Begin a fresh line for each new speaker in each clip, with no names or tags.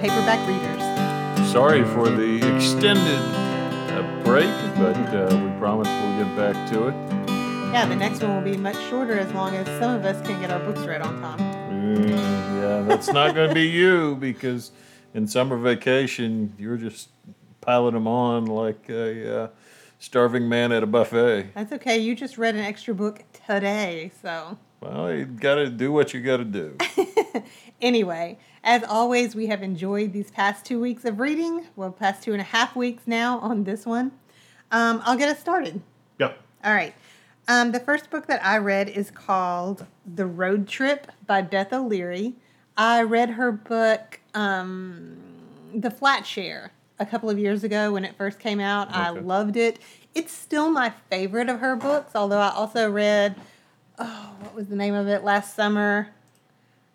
Paperback Readers.
Sorry for the extended uh, break, but uh, we promise we'll get back to it.
Yeah, the next one will be much shorter as long as some of us can get our books read on time.
Mm, yeah, that's not going to be you because in summer vacation you're just piling them on like a uh, starving man at a buffet.
That's okay. You just read an extra book today, so.
Well, you got to do what you got to do.
Anyway, as always, we have enjoyed these past two weeks of reading. Well, past two and a half weeks now on this one. Um, I'll get us started.
Yep.
All right. Um, the first book that I read is called The Road Trip by Beth O'Leary. I read her book, um, The Flat Share, a couple of years ago when it first came out. I loved it. It's still my favorite of her books, although I also read, oh, what was the name of it last summer?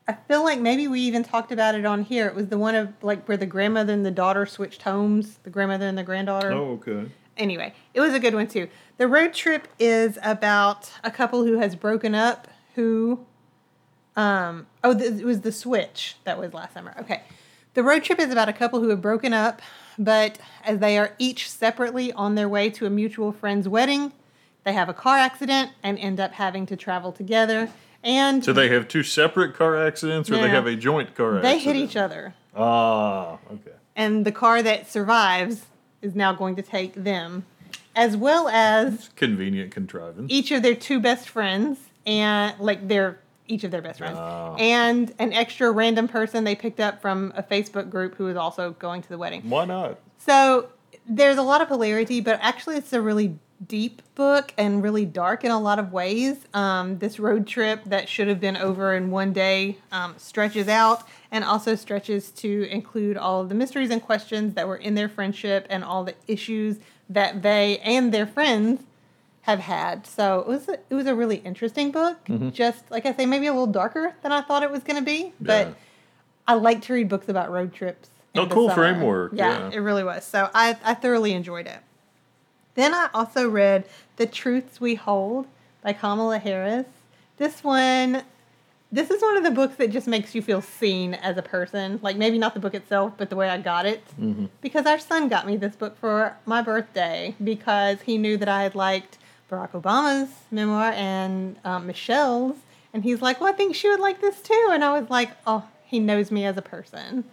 I feel like maybe we even talked about it on here. It was the one of like where the grandmother and the daughter switched homes, the grandmother and the granddaughter
Oh, okay.
anyway, it was a good one too. The road trip is about a couple who has broken up who um oh th- it was the switch that was last summer. Okay. The road trip is about a couple who have broken up, but as they are each separately on their way to a mutual friend's wedding, they have a car accident and end up having to travel together and
So they have two separate car accidents, or
No,
they have a joint car
they
accident?
They hit each other.
Ah, okay.
And the car that survives is now going to take them as well as
Convenient contrivance.
each of their two best friends and like their each of their best friends
Oh.
and an extra random person they picked up from a Facebook group who was also going to the wedding.
Why not?
So there's a lot of hilarity, but actually it's a really deep book and really dark in a lot of ways. Um, this road trip that should have been over in one day um, stretches out and also stretches to include all of the mysteries and questions that were in their friendship and all the issues that they and their friends have had. So it was a, it was a really interesting book. Just like I say, maybe a little darker than I thought it was going to be, but I like to read books about road trips.
Oh, cool
summer.
framework, yeah.
it really was. So I, I thoroughly enjoyed it. Then I also read The Truths We Hold by Kamala Harris. This one, this is one of the books that just makes you feel seen as a person. Like maybe not the book itself, but the way I got it. Because our son got me this book for my birthday because he knew that I had liked Barack Obama's memoir and um, Michelle's. And he's like, well, I think she would like this too. And I was like, oh, he knows me as a person.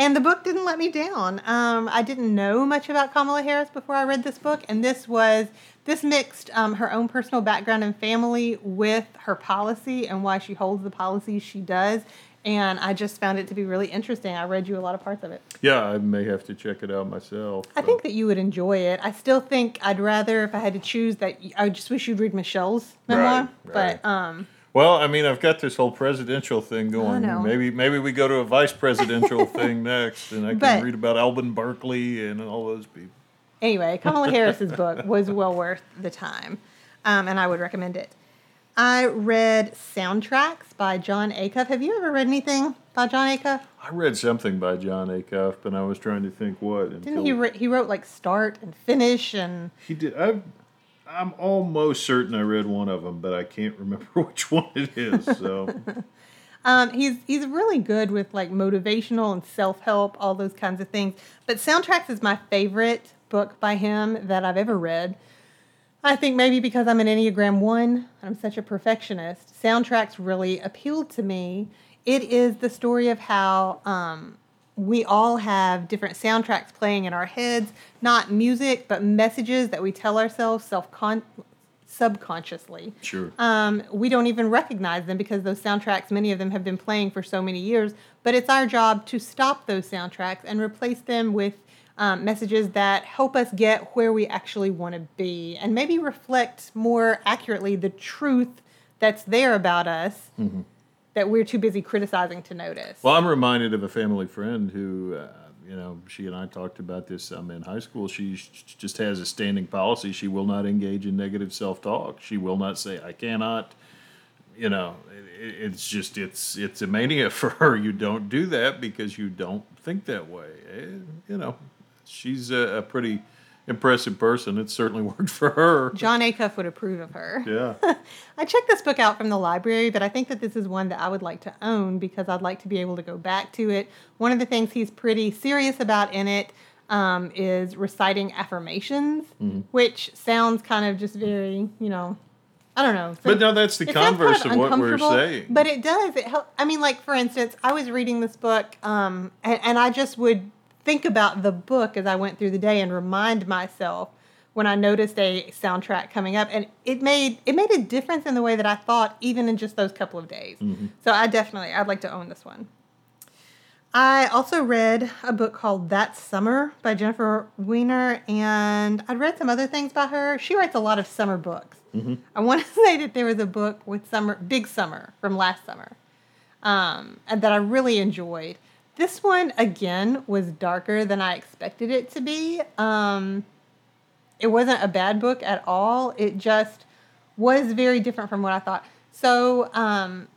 And the book didn't let me down. Um, I didn't know much about Kamala Harris before I read this book, and this was this mixed um, her own personal background and family with her policy and why she holds the policies she does. And I just found it to be really interesting. I read you a lot of parts of it.
Yeah, I may have to check it out myself.
I think that you would enjoy it. I still think I'd rather, if I had to choose, that I just wish you'd read Michelle's memoir.
Right, right.
But um,
Well, I mean, I've got this whole presidential thing going.
know.
Maybe maybe we go to a vice presidential thing next, and I can
But-
read about Alben Barkley and all those people.
anyway, Kamala Harris's book was well worth the time, um, and I would recommend it. I read Soundtracks by John Acuff. Have you ever read anything by John Acuff?
I read something by John Acuff, but I was trying to think what.
Didn't he? Re- he wrote like Start and Finish and
He did. I, I'm almost certain I read one of them, but I can't remember which one it is. So
Um, he's he's really good with like motivational and self help, all those kinds of things. But Soundtracks is my favorite book by him that I've ever read. I think maybe because I'm an Enneagram One, I'm such a perfectionist. Soundtracks really appealed to me. It is the story of how um, we all have different soundtracks playing in our heads, not music, but messages that we tell ourselves self con subconsciously
sure.
um, we don't even recognize them because those soundtracks, many of them have been playing for so many years. But it's our job to stop those soundtracks and replace them with um, messages that help us get where we actually want to be and maybe reflect more accurately the truth that's there about us that we're too busy criticizing to notice.
Well, I'm reminded of a family friend who, uh, you know, she and I talked about this um, in high school. She sh- just has a standing policy. She will not engage in negative self talk. She will not say, I cannot. You know, it, it's just, it's it's a mania for her. You don't do that because you don't think that way. Eh, You know, she's a, a pretty impressive person. It certainly worked for her.
John Acuff would approve of her.
Yeah.
I checked this book out from the library, but I think that this is one that I would like to own because I'd like to be able to go back to it. One of the things he's pretty serious about in it um, is reciting affirmations,
Mm-hmm.
which sounds kind of just very, you know, I don't know.
But no, that's the converse
kind
of what we're saying.
But it does. It help. I mean, like for instance, I was reading this book, um, and, and I just would think about the book as I went through the day and remind myself when I noticed a soundtrack coming up, and it made it made a difference in the way that I thought, even in just those couple of days.
Mm-hmm.
So I definitely, I'd like to own this one. I also read a book called That Summer by Jennifer Weiner, and I'd read some other things by her. She writes a lot of summer books. I want to say that there was a book with Summer, Big Summer from last summer, um, and that I really enjoyed. This one, again, was darker than I expected it to be. Um, it wasn't a bad book at all. It just was very different from what I thought. So, um,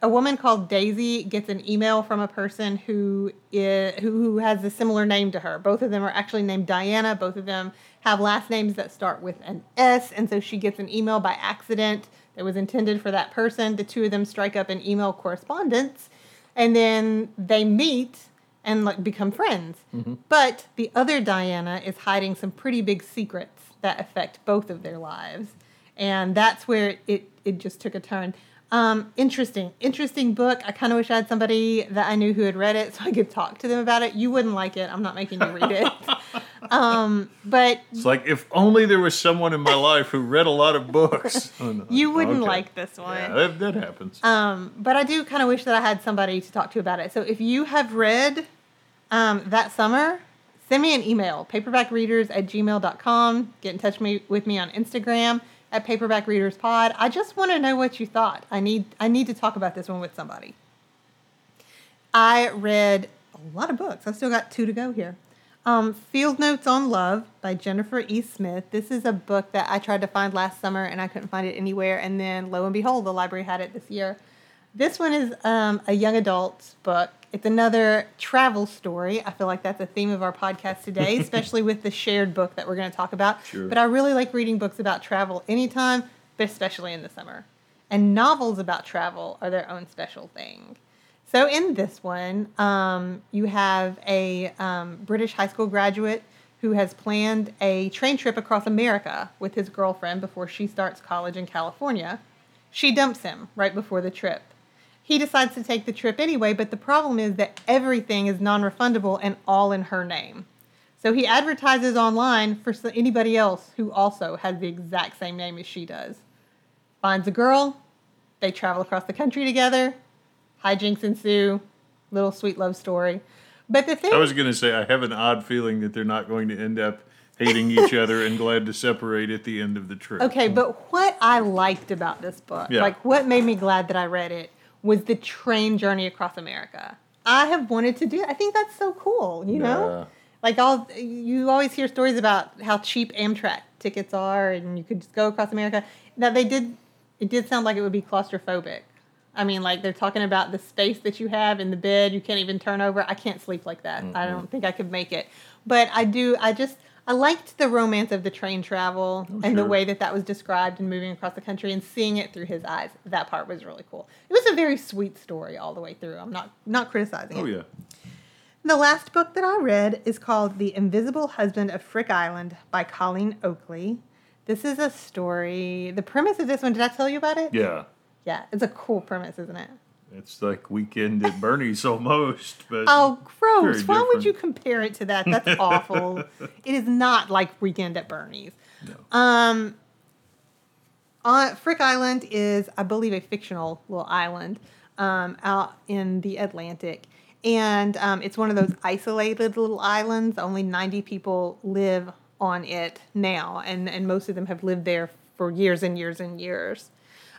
a woman called Daisy gets an email from a person who is, who, who has a similar name to her. Both of them are actually named Diana. Both of them have last names that start with an S, and so she gets an email by accident that was intended for that person. The two of them strike up an email correspondence, and then they meet and like become friends. But the other Diana is hiding some pretty big secrets that affect both of their lives, and that's where it it just took a turn. Um, interesting, interesting book. I kind of wish I had somebody that I knew who had read it so I could talk to them about it. You wouldn't like it. I'm not making you read it. um, but
It's like if only there was someone in my life who read a lot of books. Oh, no.
you wouldn't
Okay.
like this one.
Yeah, that, that happens.
Um, but I do kind of wish that I had somebody to talk to about it. So if you have read um, that summer, send me an email, paperbackreaders at gmail.com. Get in touch me, with me on Instagram at paperbackreaderspod. I just want to know what you thought. I need I need to talk about this one with somebody. I read a lot of books. I've still got two to go here. Um, Field Notes on Love by Jennifer E. Smith. This is a book that I tried to find last summer and I couldn't find it anywhere. And then lo and behold, the library had it this year. This one is um, a young adult book. It's another travel story. I feel like that's a theme of our podcast today, especially with the shared book that we're going to talk about.
Sure.
But I really like reading books about travel anytime, but especially in the summer. And novels about travel are their own special thing. So in this one, um, you have a um, British high school graduate who has planned a train trip across America with his girlfriend before she starts college in California. She dumps him right before the trip. He decides to take the trip anyway, but the problem is that everything is non refundable and all in her name. So he advertises online for anybody else who also has the exact same name as she does. Finds a girl, they travel across the country together, hijinks ensue, little sweet love story. But the thing
I was going to say, I have an odd feeling that they're not going to end up hating each other and glad to separate at the end of the trip.
Okay, but what I liked about this book,
Yeah.
like what made me glad that I read it, was the train journey across America. I have wanted to do. I think that's so cool. You know,
Yeah.
like all you always hear stories about how cheap Amtrak tickets are, and you could just go across America. That they did. It did sound like it would be claustrophobic. I mean, like they're talking about the space that you have in the bed. You can't even turn over. I can't sleep like that. I don't think I could make it. But I do. I just. I liked the romance of the train travel oh, and the way that that was described and moving across the country and seeing it through his eyes. That part was really cool. It was a very sweet story all the way through. I'm not not criticizing it.
Oh, yeah.
The last book that I read is called The Invisible Husband of Frick Island by Colleen Oakley. This is a story. The premise of this one, did I tell you about it?
Yeah.
Yeah, it's a cool premise, isn't it?
It's like Weekend at Bernie's almost. But
Oh, gross. Why would you compare it to that? That's awful. It is not like Weekend at Bernie's.
No.
Um, uh, Frick Island is, I believe, a fictional little island um, out in the Atlantic. And um, it's one of those isolated little islands. Only 90 people live on it now, and, and most of them have lived there for years and years and years.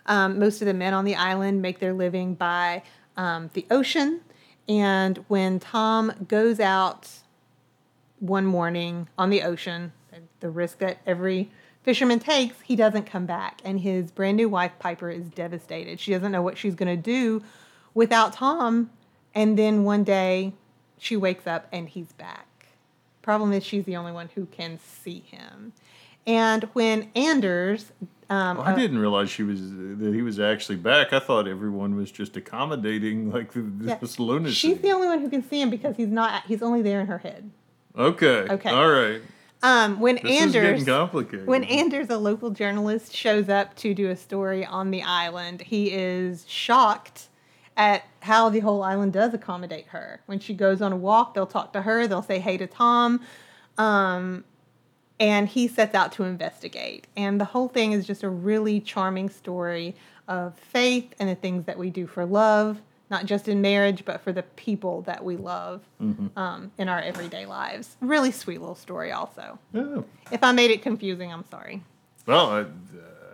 Um, most of the men on the island make their living by um, the ocean. And when Tom goes out one morning on the ocean, the risk that every fisherman takes, he doesn't come back. And his brand new wife, Piper, is devastated. She doesn't know what she's going to do without Tom. And then one day she wakes up and he's back. Problem is, she's the only one who can see him. And when Anders, um,
Well, I
uh,
didn't realize she was that he was actually back. I thought everyone was just accommodating like th-
yeah,
this lunacy.
she's the only one who can see him because he's not. He's only there in her head.
okay.
Okay.
All right.
Um, when
This is getting
Anders,
complicated.
when Anders, a local journalist, shows up to do a story on the island, he is shocked at how the whole island does accommodate her. When she goes on a walk, they'll talk to her, they'll say hey to Tom, um, and he sets out to investigate. And the whole thing is just a really charming story of faith and the things that we do for love, not just in marriage, but for the people that we love um, in our everyday lives. Really sweet little story, also. If I made it confusing, I'm sorry.
Well, I, uh,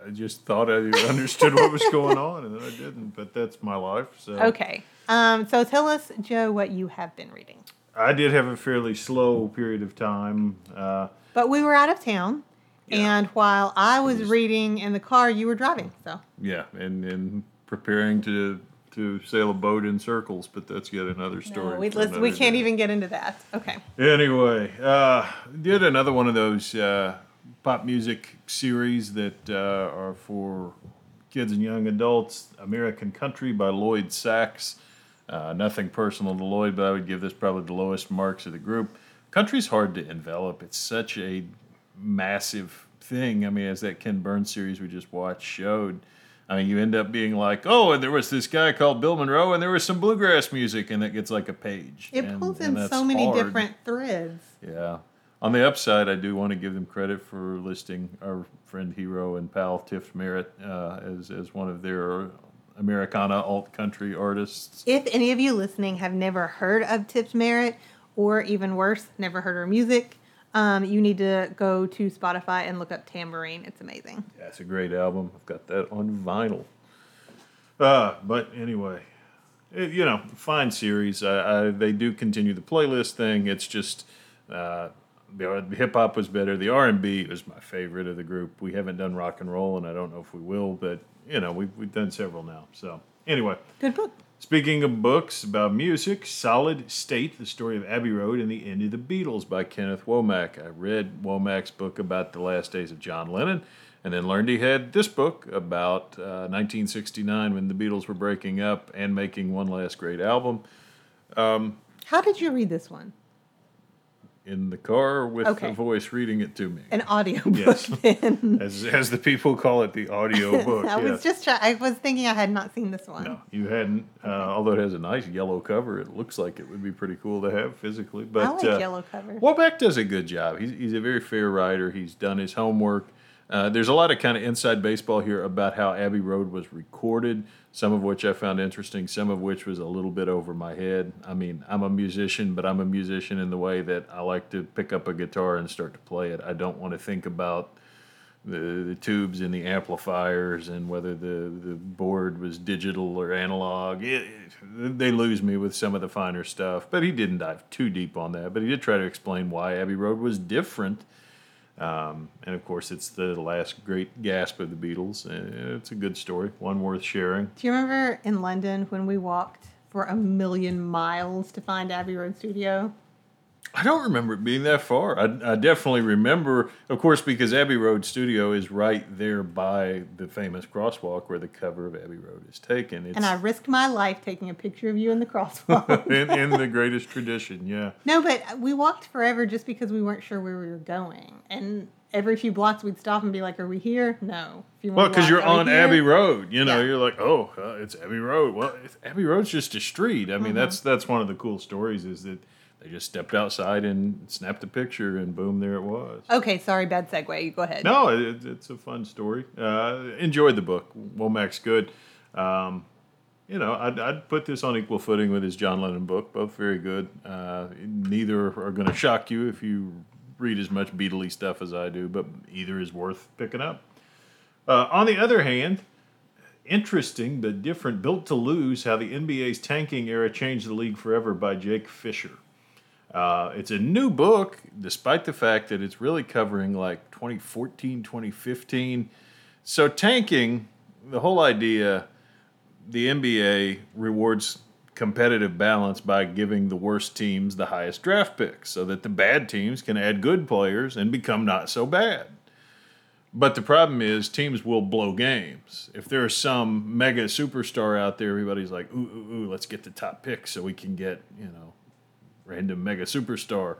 I just thought I understood what was going on, and then I didn't. But that's my life. So
Okay. Um, so tell us, Joe, what you have been reading.
I did have a fairly slow period of time. Uh,
But we were out of town,
Yeah.
and while I was reading in the car, you were driving. So
yeah, and and preparing to to sail a boat in circles, but that's yet another story.
no, we, let's, we can't
day.
even get into that. Okay.
Anyway, uh, did another one of those uh, pop music series that uh, are for kids and young adults. American Country by Lloyd Sachs. Uh, nothing personal to Lloyd, but I would give this probably the lowest marks of the group. Country's hard to envelop. It's such a massive thing. I mean, as that Ken Burns series we just watched showed. I mean, you end up being like, oh, and there was this guy called Bill Monroe, and there was some bluegrass music, and that gets like a page.
It
And-
pulls in so many
hard.
different threads.
Yeah. On the upside, I do want to give them credit for listing our friend, hero, and pal Tift Merritt uh, as, as one of their Americana alt country artists.
If any of you listening have never heard of Tift Merritt, or even worse, never heard her music, um, you need to go to Spotify and look up Tambourine. It's amazing.
Yeah, it's a great album. I've got that on vinyl. Uh, but anyway, it, you know, fine series. I, I, they do continue the playlist thing. It's just uh, the, the hip hop was better. The R and B was my favorite of the group. We haven't done rock and roll, and I don't know if we will, but you know, we've we've done several now. So anyway.
Good book.
Speaking of books about music, Solid State, the story of Abbey Road and the end of the Beatles by Kenneth Womack. I read Womack's book about the last days of John Lennon, and then learned he had this book about uh, 1969 when the Beatles were breaking up and making one last great album
How did you read this one?
In the car with
Okay.
a voice reading it to me.
An audio book
Yes.
then.
As, as the people call it, the audio book.
I was just try- I was thinking I had not seen this one.
No, you hadn't. Uh, although it has a nice yellow cover, it looks like it would be pretty cool to have physically. But
I like
uh,
yellow covers.
Womack does a good job. He's, he's a very fair writer. He's done his homework. Uh, there's a lot of kind of inside baseball here about how Abbey Road was recorded, some of which I found interesting, some of which was a little bit over my head. I mean, I'm a musician, but I'm a musician in the way that I like to pick up a guitar and start to play it. I don't want to think about the, the tubes and the amplifiers and whether the, the board was digital or analog. It, it- they lose me with some of the finer stuff. But he didn't dive too deep on that. But he did try to explain why Abbey Road was different. Um, and of course, it's the last great gasp of the Beatles. It's a good story, one worth sharing.
Do you remember in London when we walked for a million miles to find Abbey Road Studio?
I don't remember it being that far. I, I definitely remember, of course, because Abbey Road Studio is right there by the famous crosswalk where the cover of Abbey Road is taken. It's
And I risked my life taking a picture of you in the crosswalk.
in, in the greatest tradition, yeah.
no, but we walked forever just because we weren't sure where we were going. And every few blocks we'd stop and be like, "Are we here?" No.
Well, because you're on
here?"
Abbey Road, you know,
Yeah.
you're like, oh, uh, it's Abbey Road. Well, it's, Abbey Road's just a street. I mean,
Mm-hmm.
that's that's one of the cool stories is that they just stepped outside and snapped a picture, and boom, there it was.
Okay, sorry, bad segue. You go ahead.
No, it, it's a fun story. Uh, enjoyed the book. Womack's good. Um, you know, I'd, I'd put this on equal footing with his John Lennon book. Both very good. Uh, neither are going to shock you if you read as much Beatley stuff as I do, but either is worth picking up. Uh, on the other hand, interesting but different. Built to Lose How the NBA's Tanking Era Changed the League Forever by Jake Fischer. Uh, it's a new book, despite the fact that it's really covering like 2014, 2015. So, tanking, the whole idea, the NBA rewards competitive balance by giving the worst teams the highest draft picks so that the bad teams can add good players and become not so bad. But the problem is teams will blow games. If there's some mega superstar out there, everybody's like, ooh, ooh, ooh, let's get the top pick so we can get, you know, random mega superstar.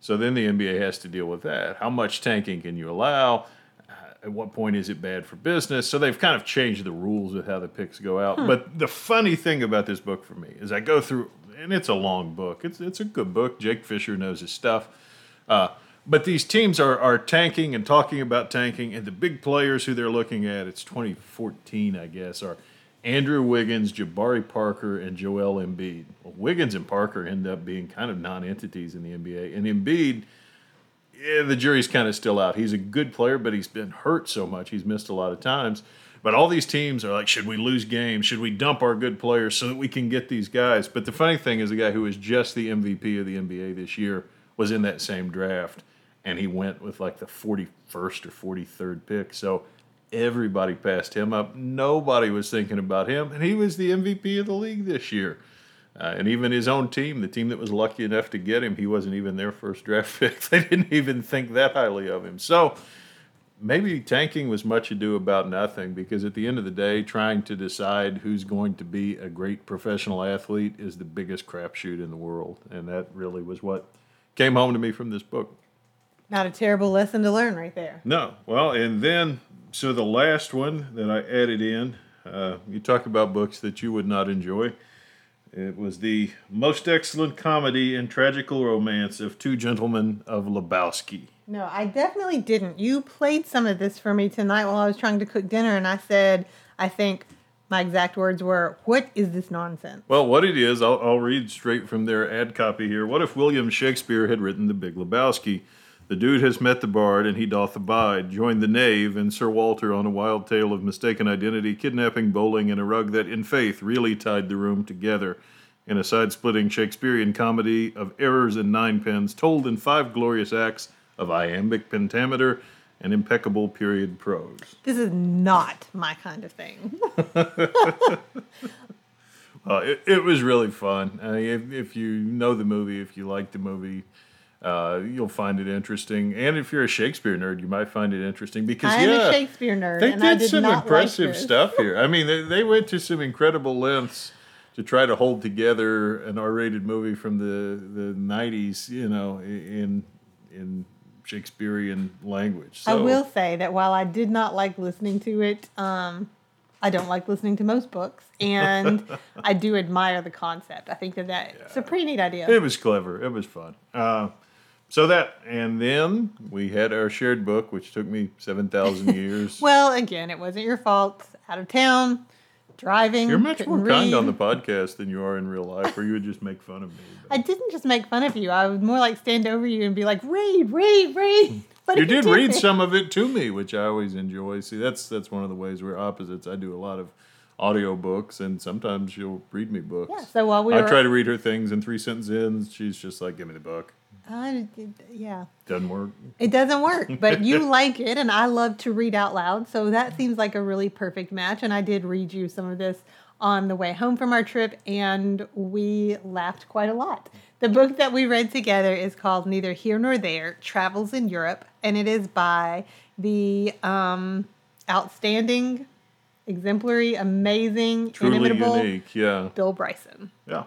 So then the NBA has to deal with that. How much tanking can you allow? Uh, At what point is it bad for business? So they've kind of changed the rules of how the picks go out. But the funny thing about this book for me is I go through, and it's a long book. It's it's a good book. Jake Fischer knows his stuff. Uh, but these teams are, are tanking and talking about tanking, and the big players who they're looking at, it's 2014, I guess, are Andrew Wiggins, Jabari Parker, and Joel Embiid. Well, Wiggins and Parker end up being kind of non entities in the NBA. And Embiid, yeah, the jury's kind of still out. He's a good player, but he's been hurt so much. He's missed a lot of times. But all these teams are like, should we lose games? Should we dump our good players so that we can get these guys? But the funny thing is, the guy who was just the MVP of the NBA this year was in that same draft, and he went with like the 41st or 43rd pick. So everybody passed him up. Nobody was thinking about him, and he was the MVP of the league this year. Uh, and even his own team, the team that was lucky enough to get him, he wasn't even their first draft pick. They didn't even think that highly of him. So maybe tanking was much ado about nothing because at the end of the day, trying to decide who's going to be a great professional athlete is the biggest crapshoot in the world. And that really was what came home to me from this book.
Not a terrible lesson to learn right there.
No. Well, and then, so the last one that I added in, uh, you talk about books that you would not enjoy. It was the most excellent comedy and tragical romance of two gentlemen of Lebowski.
No, I definitely didn't. You played some of this for me tonight while I was trying to cook dinner, and I said, I think my exact words were, What is this nonsense?
Well, what it is, I'll, I'll read straight from their ad copy here. What if William Shakespeare had written The Big Lebowski? The dude has met the bard, and he doth abide. Joined the knave and Sir Walter on a wild tale of mistaken identity, kidnapping, bowling, and a rug that, in faith, really tied the room together. In a side splitting Shakespearean comedy of errors and ninepins, told in five glorious acts of iambic pentameter and impeccable period prose.
This is not my kind of thing.
Uh, it, it was really fun. Uh, if, if you know the movie, if you like the movie, uh, you'll find it interesting. And if you're a Shakespeare nerd, you might find it interesting because
I am
yeah,
a Shakespeare nerd,
they
and I
did
did
some impressive
like
stuff here. I mean, they, they went to some incredible lengths to try to hold together an R-rated movie from the, the '90s, you know, in in Shakespearean language.
I will say that while I did not like listening to it, um, I don't like listening to most books, and I do admire the concept. I think that that's a pretty neat idea.
It was clever. It was fun. Uh, so that, and then we had our shared book, which took me seven thousand years.
Well, again, it wasn't your fault. Out of town, driving.
You're much more kind on the podcast than you are in real life, or you would just make fun of me.
I didn't just make fun of you. I would more like stand over you and be like, read, read, read. Hmm. But
you
he
did read some of it to me, which I always enjoy. See, that's that's one of the ways we're opposites. I do a lot of audio books, and sometimes she'll read me books.
Yeah, so while we
I
were,
try to read her things in three sentences. She's just like, "Give me the book."
I did- yeah,
Doesn't work.
it doesn't work, but you like it, and I love to read out loud, so that seems like a really perfect match. And I did read you some of this on the way home from our trip, and we laughed quite a lot. The book that we read together is called Neither Here Nor There Travels in Europe, and it is by the um, outstanding, exemplary, amazing,
Truly
inimitable
unique. Yeah.
Bill Bryson.
Yeah.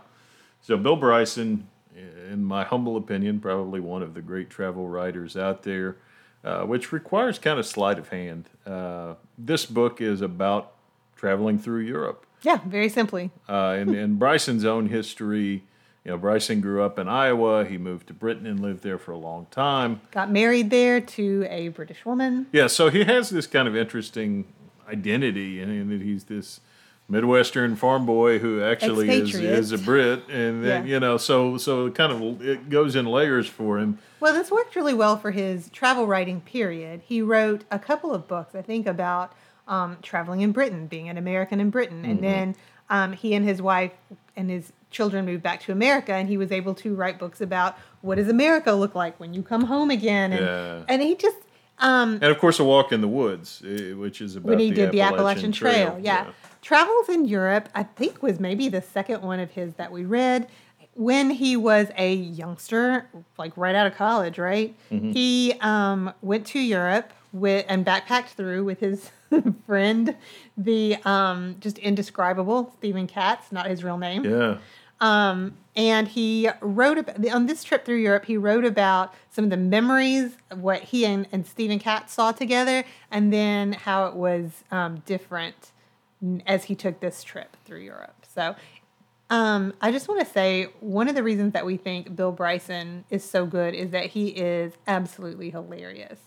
So Bill Bryson, in my humble opinion, probably one of the great travel writers out there, uh, which requires kind of sleight of hand. Uh, this book is about traveling through Europe.
Yeah, very simply.
Uh, and, and Bryson's own history, you know, Bryson grew up in Iowa. He moved to Britain and lived there for a long time.
Got married there to a British woman.
Yeah, so he has this kind of interesting identity, and in that he's this Midwestern farm boy who actually is, is a Brit, and then
Yeah.
you know, so so it kind of it goes in layers for him.
Well, this worked really well for his travel writing period. He wrote a couple of books, I think, about um, traveling in Britain, being an American in Britain.
Mm-hmm.
And then um, he and his wife and his children moved back to America, and he was able to write books about what does America look like when you come home again. And,
Yeah.
and he just, um,
And of course, a walk in the woods, eh, which is about
when he
the
did the
Appalachian
Appalachian Trail, yeah. Travels in Europe, I think, was maybe the second one of his that we read when he was a youngster, like right out of college, right? He um, went to Europe with and backpacked through with his friend, the um, just indescribable Stephen Katz, not his real name.
Yeah.
Um, and he wrote about on this trip through Europe. He wrote about some of the memories of what he and, and Stephen Katz saw together, and then how it was um, different as he took this trip through Europe. So, um, I just want to say one of the reasons that we think Bill Bryson is so good is that he is absolutely hilarious.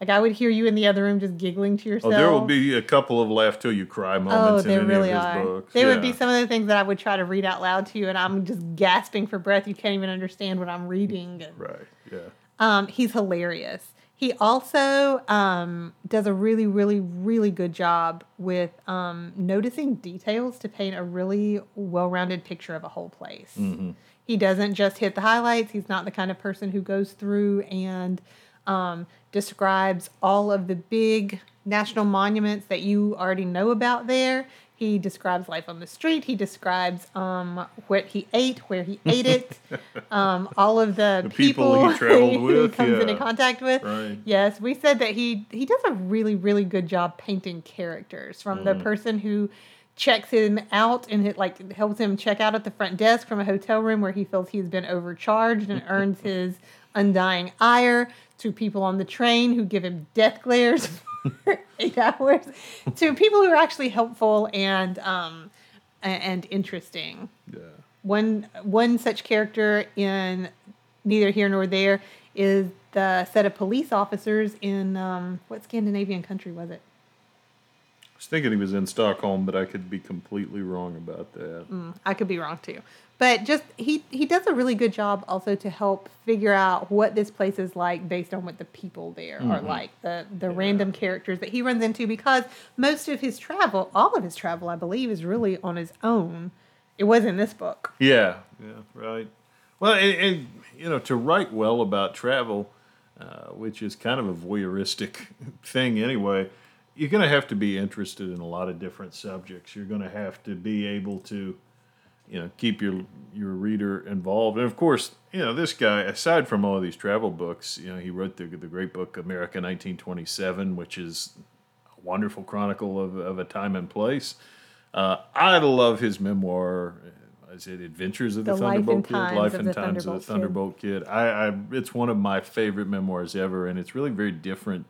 Like I would hear you in the other room just giggling to yourself.
Oh, there will be a couple of laugh till you cry
Oh,
moments in any
really
of his
are.
books.
There would be some of the things that I would try to read out loud to you, and I'm just gasping for breath. You can't even understand what I'm reading.
Right. Yeah.
um, he's hilarious. He also um, does a really, really, really good job with um, noticing details to paint a really well-rounded picture of a whole place. He doesn't just hit the highlights. He's not the kind of person who goes through and um, describes all of the big national monuments that you already know about there. He describes life on the street. He describes um, what he ate, where he ate it, um, all of the,
The people he traveled
he
with,
comes into contact with.
Right.
Yes, we said that he he does a really really good job painting characters from
Mm.
the person who checks him out and it like helps him check out at the front desk from a hotel room where he feels he's been overcharged and earns his undying ire to people on the train who give him death glares eight hours to people who are actually helpful and um and interesting
Yeah.
one one such character in neither here nor there is the set of police officers in um, what Scandinavian country was it?
Was thinking he was in Stockholm, but I could be completely wrong about that.
Mm, I could be wrong too, but just he he does a really good job also to help figure out what this place is like based on what the people there are like the the random characters that he runs into because most of his travel, all of his travel, I believe, is really on his own. It was in this book.
Yeah, yeah, right. Well, and, and you know, to write well about travel, uh, which is kind of a voyeuristic thing anyway, you're going to have to be interested in a lot of different subjects. You're going to have to be able to, you know, keep your your reader involved. And of course, you know, this guy, aside from all of these travel books, you know, he wrote the the great book America 1927, which is a wonderful chronicle of, of a time and place. Uh, I love his memoir. uh, Is it Adventures of the,
The
Thunderbolt Kid? Life and Times of the
Thunderbolt
Thunderbolt Kid. I, I, it's one of my favorite memoirs ever, and it's really very different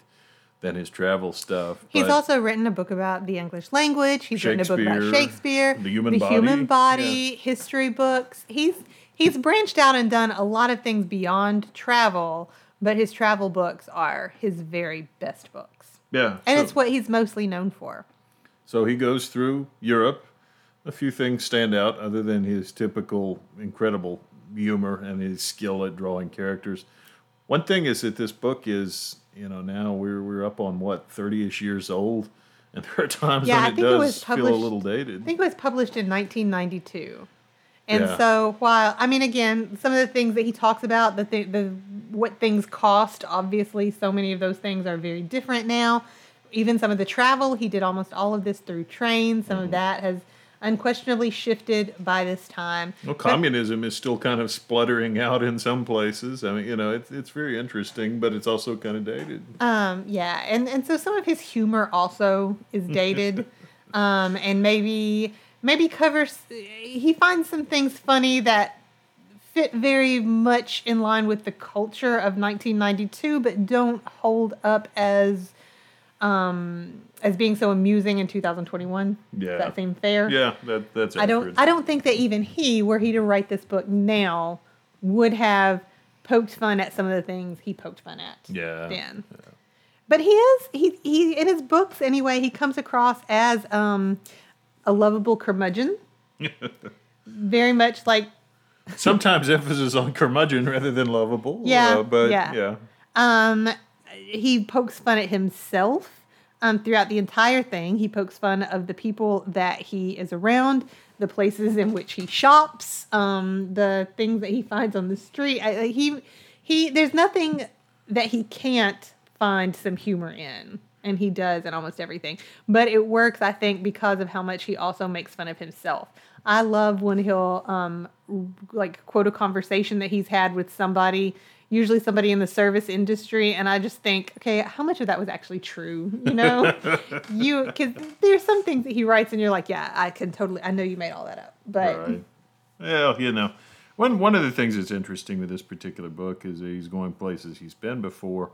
than his travel stuff.
He's
but-
also written a book about the English language. He's written a book about
Shakespeare, the human body,
human body, history books. He's he's branched out and done a lot of things beyond travel, but his travel books are his very best books.
yeah,
And
so-
it's what he's mostly known for.
So he goes through Europe. A few things stand out other than his typical incredible humor and his skill at drawing characters. One thing is that this book is, you know, now we're we're up on what thirty ish years old, and there are times
Yeah, I
when it
it
does
was
feel a little dated.
I think it was published in 1992. And
Yeah.
so while I mean again, some of the things that he talks about, the th- the what things cost, obviously so many of those things are very different now. Even some of the travel, he did almost all of this through train. Some of mm-hmm. that has unquestionably shifted by this time.
Well,
But-
communism is still kind of spluttering out in some places. I mean, you know, it's it's very interesting, but it's also kind of dated.
Um, yeah, and and so some of his humor also is dated, um, and maybe maybe covers. He finds some things funny that fit very much in line with the culture of 1992, but don't hold up as um as being so amusing in 2021.
Yeah.
Does that seem fair?
Yeah, that that's.
I don't
accurate.
I don't think that even he, were he to write this book now, would have poked fun at some of the things he poked fun at.
Yeah,
Then. But he is he he in his books anyway, he comes across as um a lovable curmudgeon. Very much like
Sometimes emphasis on curmudgeon rather than lovable.
Yeah,
uh, but
yeah.
yeah.
Um, he pokes fun at himself um, throughout the entire thing. He pokes fun of the people that he is around, the places in which he shops, um, the things that he finds on the street. I, he he. There's nothing that he can't find some humor in. and he does in almost everything. But it works, I think, because of how much he also makes fun of himself. I love when he'll um, like quote a conversation that he's had with somebody, usually somebody in the service industry, and I just think, okay, how much of that was actually true? You know, you because there's some things that he writes, and you're like, yeah, I can totally, I know you made all that up, but
Right. Well, you know, one one of the things that's interesting with this particular book is that he's going places he's been before,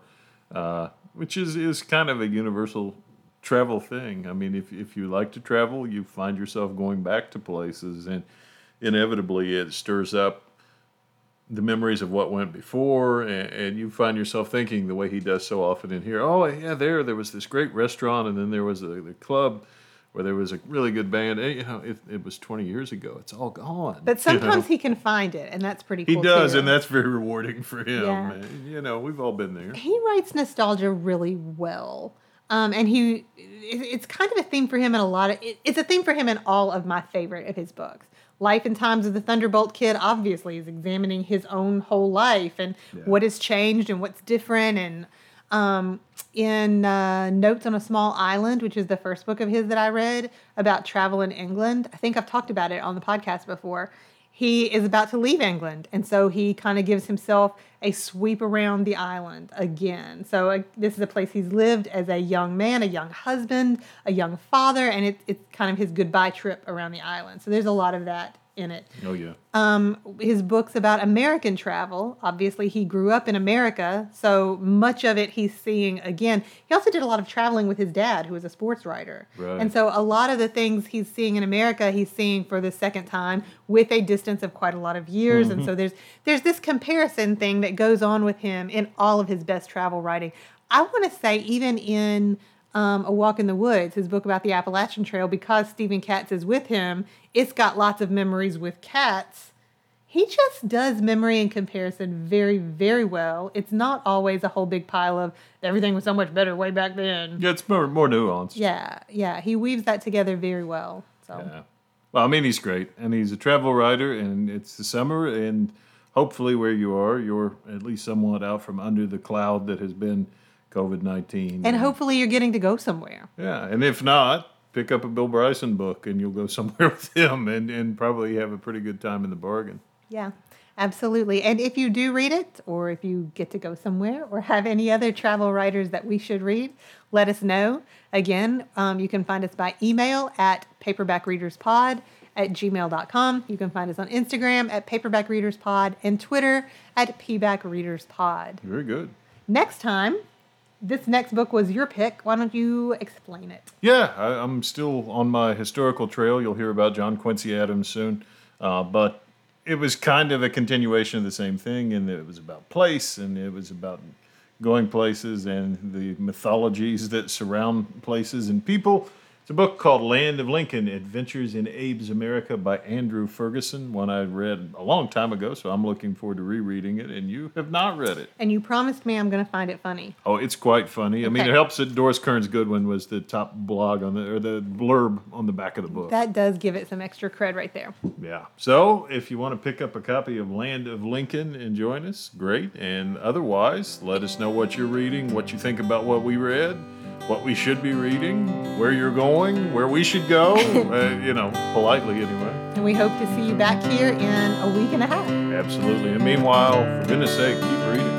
uh, which is is kind of a universal travel thing. I mean, if if you like to travel, you find yourself going back to places, and inevitably it stirs up the memories of what went before, and, and you find yourself thinking the way he does so often in here. Oh, yeah, there there was this great restaurant, and then there was a, the club where there was a really good band. And, you know, it, it was 20 years ago. It's all gone.
but
you
sometimes
know?
he can find it, and that's pretty cool.
he
cool.
does,
too.
and that's very rewarding for him.
Yeah.
And, you know, we've all been there.
he writes nostalgia really well. Um, and he, it- it's kind of a theme for him in a lot of, it, it's a theme for him in all of my favorite of his books. Life and Times of the Thunderbolt Kid obviously is examining his own whole life and
Yeah.
what has changed and what's different. And um, in uh, Notes on a Small Island, which is the first book of his that I read about travel in England, I think I've talked about it on the podcast before. He is about to leave England, and so he kind of gives himself a sweep around the island again. So uh, this is a place he's lived as a young man, a young husband, a young father, and it, it's kind of his goodbye trip around the island. So there's a lot of that in it
Oh, yeah.
um, his books about American travel. Obviously, he grew up in America, so much of it he's seeing again. He also did a lot of traveling with his dad, who was a sports writer.
Right.
And so, a lot of the things he's seeing in America, he's seeing for the second time with a distance of quite a lot of years. And so, there's there's this comparison thing that goes on with him in all of his best travel writing. I want to say, even in um, A Walk in the Woods, his book about the Appalachian Trail, because Stephen Katz is with him, it's got lots of memories with Katz. He just does memory and comparison very, very well. It's not always a whole big pile of everything was so much better way back then.
Yeah, it's more, more nuanced.
Yeah, yeah. He weaves that together very well. So
Yeah. Well, I mean, he's great, and he's a travel writer, and it's the summer, and hopefully, where you are, you're at least somewhat out from under the cloud that has been COVID nineteen.
and hopefully you're getting to go somewhere.
yeah, and if not, pick up a Bill Bryson book, and you'll go somewhere with him, and and probably have a pretty good time in the bargain.
Yeah, absolutely. And if you do read it, or if you get to go somewhere, or have any other travel writers that we should read, let us know. Again, um, you can find us by email at paperbackreaderspod at gmail.com. You can find us on Instagram at paperbackreaderspod and Twitter at pbackreaderspod.
Very good.
Next time, this next book was your pick. Why don't you explain it?
Yeah, I, I'm still on my historical trail. You'll hear about John Quincy Adams soon, uh, but it was kind of a continuation of the same thing, and it was about place, and it was about going places and the mythologies that surround places and people. It's a book called Land of Lincoln Adventures in Abe's America by Andrew Ferguson, one I read a long time ago, so I'm looking forward to rereading it, and you have not read it.
And you promised me I'm going to find it funny.
Oh, it's quite funny. I mean, it helps that Doris Kearns Goodwin was the top blog on the or the blurb on the back of the book.
That does give it some extra cred right there.
yeah. So if you want to pick up a copy of Land of Lincoln and join us, great. And otherwise, let us know what you're reading, what you think about what we read, what we should be reading, where you're going, where we should go. uh, you know, politely anyway.
And we hope to see you back here in a week and a half.
Absolutely. And meanwhile, for goodness sake, keep reading.